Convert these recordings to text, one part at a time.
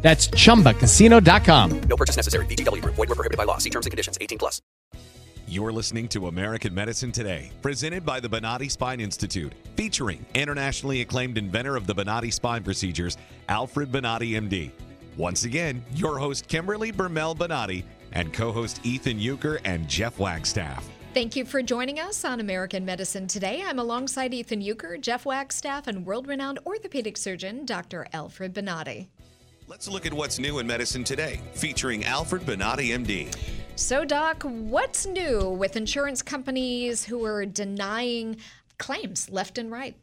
That's chumbacasino.com. No purchase necessary. VGW Group. Void were prohibited by law. See terms and conditions. 18 plus. You're listening to American Medicine Today, presented by the Bonati Spine Institute, featuring internationally acclaimed inventor of the Bonati spine procedures, Alfred Bonati, MD. Once again, your host Kimberly Bermel Bonati and co-host Ethan Euchre and Jeff Wagstaff. Thank you for joining us on American Medicine Today. I'm alongside Ethan Euchre, Jeff Wagstaff, and world-renowned orthopedic surgeon Dr. Alfred Bonati. Let's look at what's new in medicine today, featuring Alfred Bonati, MD. So, Doc, what's new with insurance companies who are denying claims left and right?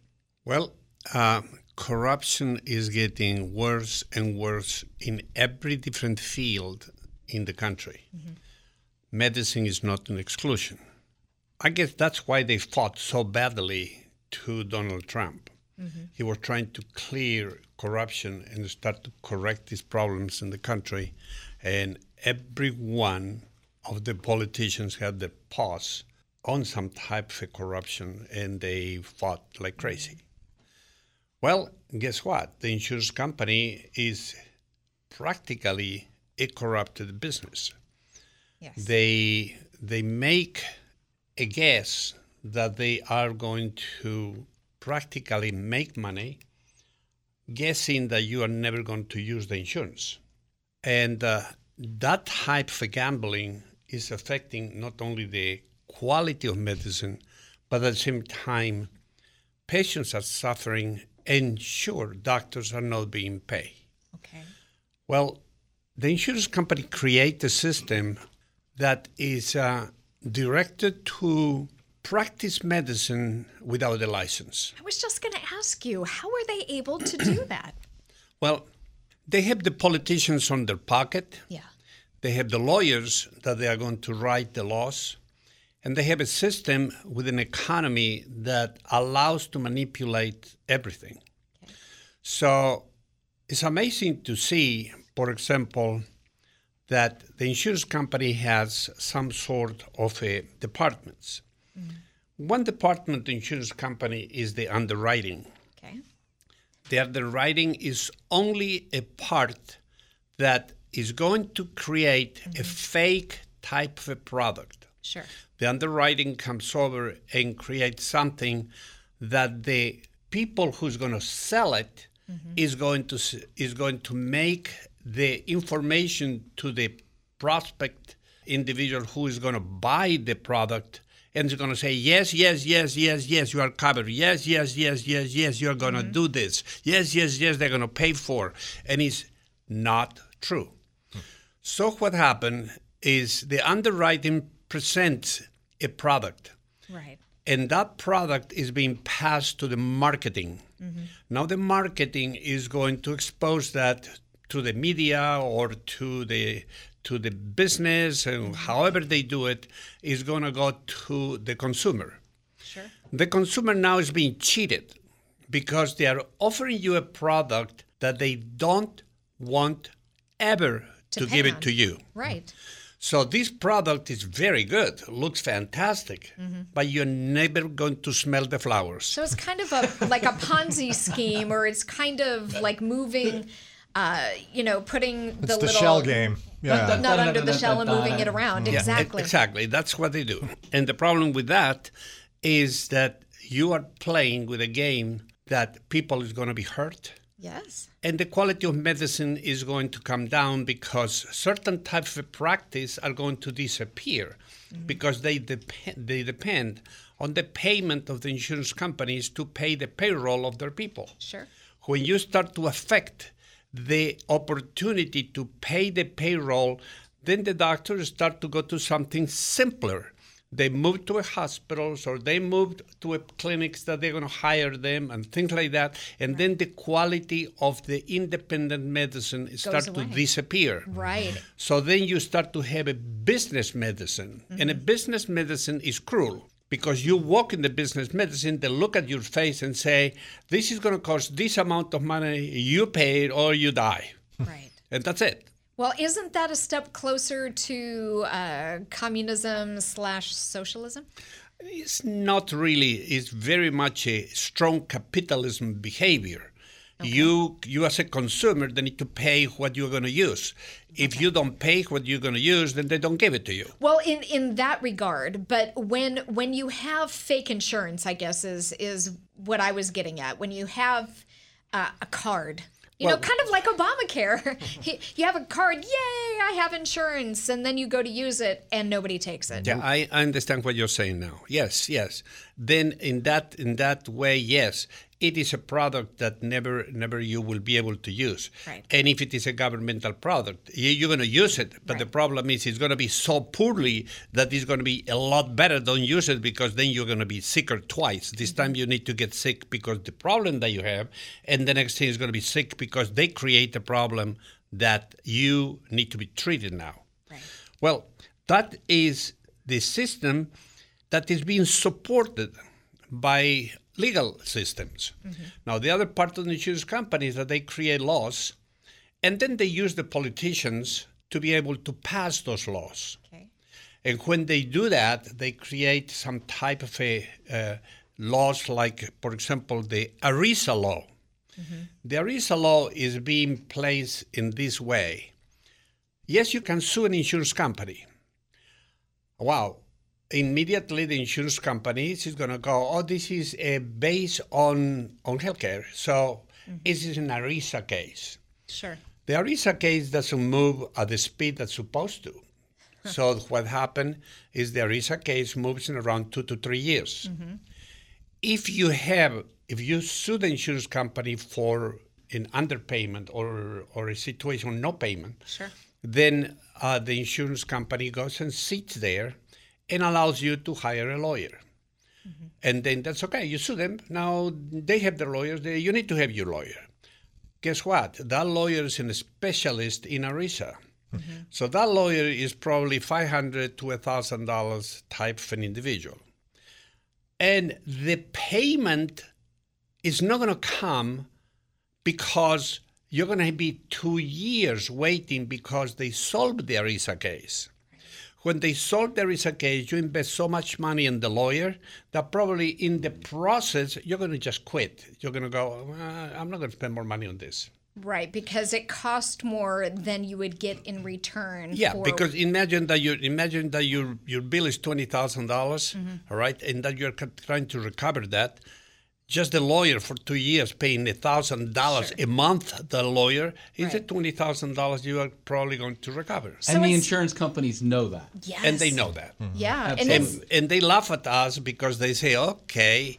Well, uh, corruption is getting worse and worse in every different field in the country. Mm-hmm. Medicine is not an exclusion. I guess that's why they fought so badly to Donald Trump. Mm-hmm. He was trying to clear corruption and start to correct these problems in the country. And every one of the politicians had their paws on some type of corruption and they fought like crazy. Well, guess what? The insurance company is practically a corrupted business. Yes. They they make a guess that they are going to practically make money guessing that you are never going to use the insurance. And uh, that type of gambling is affecting not only the quality of medicine, but at the same time, patients are suffering and sure doctors are not being paid. Okay. Well, the insurance company create a system that is uh, directed to practice medicine without a license. I was just going to ask you, how are they able to do that? well, they have the politicians on their pocket. Yeah. They have the lawyers that they are going to write the laws. And they have a system with an economy that allows to manipulate everything. Okay. So it's amazing to see, for example, that the insurance company has some sort of a departments Mm. One department insurance company is the underwriting. Okay. The underwriting is only a part that is going to create mm-hmm. a fake type of a product. Sure. The underwriting comes over and creates something that the people who's going to sell it mm-hmm. is going to is going to make the information to the prospect individual who is going to buy the product and it's going to say, yes, yes, yes, yes, yes, you are covered. Yes, yes, yes, yes, yes, you're going to mm-hmm. do this. Yes, yes, yes, they're going to pay for. And it's not true. Hmm. So what happened is the underwriting presents a product. Right. And that product is being passed to the marketing. Mm-hmm. Now the marketing is going to expose that to the media or to the to the business and however they do it is going to go to the consumer. Sure. The consumer now is being cheated because they are offering you a product that they don't want ever to, to give it to you. Right. So this product is very good, looks fantastic, mm-hmm. but you're never going to smell the flowers. So it's kind of a like a Ponzi scheme, or it's kind of like moving uh, you know, putting it's the, the little shell game. Yeah. Not under the shell and moving it around. Yeah, exactly. Exactly. That's what they do. And the problem with that is that you are playing with a game that people is going to be hurt. Yes. And the quality of medicine is going to come down because certain types of practice are going to disappear mm-hmm. because they depend they depend on the payment of the insurance companies to pay the payroll of their people. Sure. When you start to affect the opportunity to pay the payroll, then the doctors start to go to something simpler. They move to a hospitals or they move to a clinics that they're going to hire them and things like that. And then the quality of the independent medicine start to disappear. Right. So then you start to have a business medicine. And a mm-hmm. business medicine is cruel because you walk in the business medicine, they look at your face and say, This is going to cost this amount of money, you pay it or you die. Right. And that's it. Well, isn't that a step closer to uh, communism slash socialism? It's not really, it's very much a strong capitalism behavior. You, you as a consumer, they need to pay what you're going to use. If you don't pay what you're going to use, then they don't give it to you. Well, in in that regard, but when when you have fake insurance, I guess is is what I was getting at. When you have uh, a card, you know, kind of like Obamacare, you have a card, yay, I have insurance, and then you go to use it and nobody takes it. Yeah, I, I understand what you're saying now. Yes, yes. Then in that in that way, yes, it is a product that never never you will be able to use. Right. And if it is a governmental product, you- you're going to use it. But the problem is it's going to be so poorly that it's going to be a lot better. Don't use it because then you're going to be sicker twice. This Mm-hmm. time you need to get sick because the problem that you have, and the next thing is going to be sick because they create a problem that you need to be treated now. Right. Well, that is the system that is being supported by legal systems. Now, the other part of the insurance company is that they create laws and then they use the politicians to be able to pass those laws. Okay. And when they do that, they create some type of a uh, laws like, for example, the ERISA law. The ERISA law is being placed in this way. Yes, you can sue an insurance company. Wow. Immediately, the insurance company is going to go, oh, this is uh, based on, on healthcare. So is this is an ERISA case. Sure. The ERISA case doesn't move at the speed that's supposed to. So what happened is the ERISA case moves in around two to three years. If you have, if you sue the insurance company for an underpayment or or a situation no payment, Sure. then uh, the insurance company goes and sits there and allows you to hire a lawyer. Mm-hmm. And then that's okay. You sue them. Now they have their lawyers. They, you need to have your lawyer. Guess what? That lawyer is a specialist in ERISA. Mm-hmm. So that lawyer is probably 500 to thousand dollars type of an individual, and the payment is not going to come because you're going to be two years waiting because they solved the ERISA case. When they solve the ERISA case, you invest so much money in the lawyer that probably in the process, you're going to just quit. You're going to go, "Uh, I'm not going to spend more money on this. Right, because it costs more than you would get in return. Yeah, for, because imagine that you imagine that your your bill is twenty dollars, Mm-hmm. all right, and that you're trying to recover that. Just the lawyer for two years paying a thousand dollars a month. The lawyer is Right. it twenty thousand dollars you are probably going to recover, So and the insurance companies know that. yes. and they know that. Yeah, and and, and they laugh at us because they say, okay,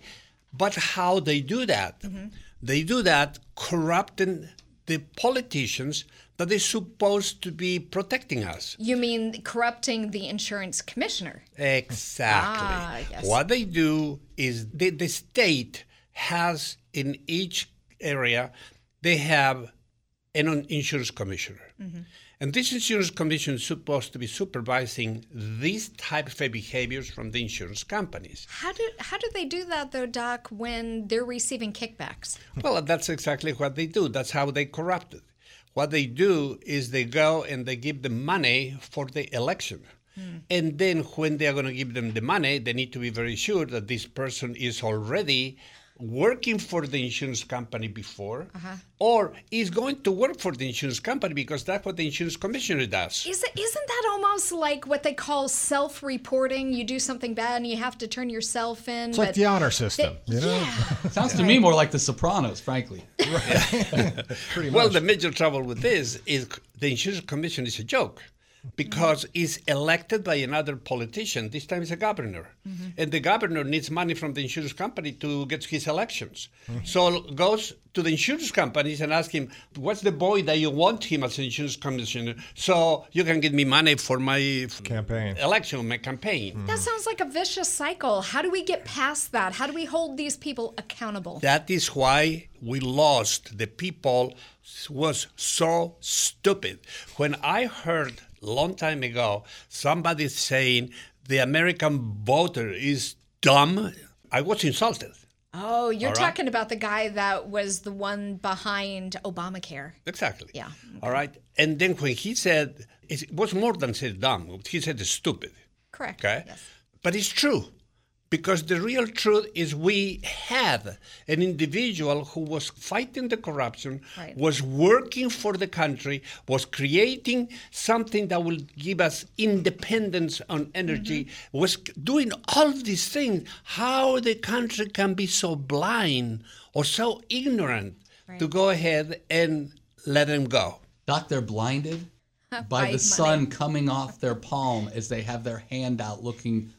but how they do that? Mm-hmm. They do that corrupting the politicians that they're supposed to be protecting us. you mean corrupting the insurance commissioner? Exactly. Ah, yes. What they do is the, the state has in each area, they have an insurance commissioner. Mm-hmm. And this insurance commissioner is supposed to be supervising these type of behaviors from the insurance companies. How do how do they do that though, Doc? When they're receiving kickbacks? Well, that's exactly what they do. That's how they corrupt it. What they do is they go and they give them money for the election. And then when they are going to give them the money, they need to be very sure that this person is already working for the insurance company before uh-huh. or is going to work for the insurance company because that's what the insurance commissioner does. Is it, isn't that almost like what they call self-reporting? You do something bad and you have to turn yourself in. It's like the honor system, you know? Yeah. Sounds to me more like The Sopranos, frankly. Pretty Well, the major trouble with this is the insurance commission is a joke because it's elected by another politician. This time it's a governor. Mm-hmm. And the governor needs money from the insurance company to get his elections. Mm-hmm. So goes to the insurance companies and ask him, what's the boy that you want him as insurance commissioner so you can give me money for my Campaign. election, my campaign. Mm-hmm. That sounds like a vicious cycle. How do we get past that? How do we hold these people accountable? That is why we lost. The people was so stupid. When I heard long time ago somebody saying the American voter is dumb, I was insulted. Oh, you're right. talking about the guy that was the one behind Obamacare. Exactly. Yeah. All right. And then when he said it was more than said dumb, he said stupid. Correct. Okay. Yes. But it's true. Because the real truth is we had an individual who was fighting the corruption, Right. was working for the country, was creating something that will give us independence on energy, Mm-hmm. was doing all these things. How the country can be so blind or so ignorant to go ahead and let them go. Doc, they're blinded by By the sun coming off their palm as they have their hand out looking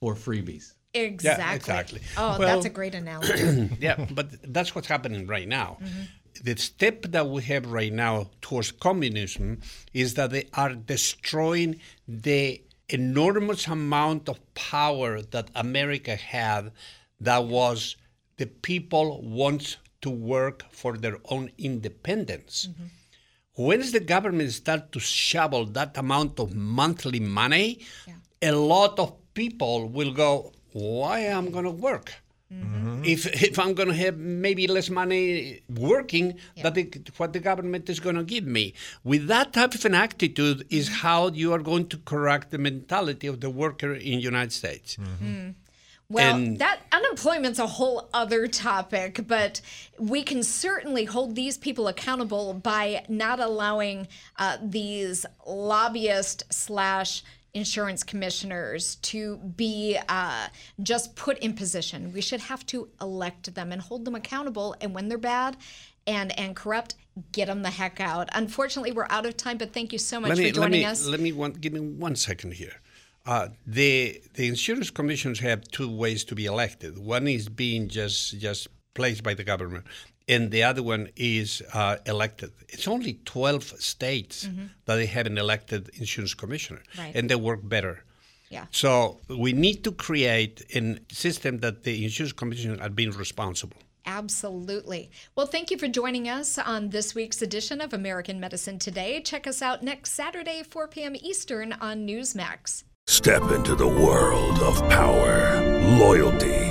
for freebies. Exactly. exactly. Oh, Well- that's a great analogy. yeah, but that's what's happening right now. Mm-hmm. The step that we have right now towards communism is that they are destroying the enormous amount of power that America had that was the people wants to work for their own independence. Mm-hmm. Once the government start to shovel that amount of monthly money, a lot of people will go, why i am going to work? Mm-hmm. If, if I'm going to have maybe less money working, that the, what the government is going to give me. With that type of an attitude is mm-hmm. how you are going to correct the mentality of the worker in United States. Mm-hmm. Well, And- that unemployment's a whole other topic, but we can certainly hold these people accountable by not allowing uh, these lobbyist slash insurance commissioners to be uh, just put in position. We should have to elect them and hold them accountable. And when they're bad and and corrupt, get them the heck out. Unfortunately, we're out of time, but thank you so much let me, for joining let me, us. Let me one, give me one second here. Uh, the the insurance commissioners have two ways to be elected. One is being just just placed by the government, and the other one is uh, elected. It's only twelve states that they have an elected insurance commissioner, Mm-hmm. Right. and they work better. Yeah. So we need to create a system that the insurance commissioner are being responsible. Absolutely. Well, thank you for joining us on this week's edition of American Medicine Today. Check us out next Saturday, 4 p.m. Eastern on Newsmax. Step into the world of power, loyalty,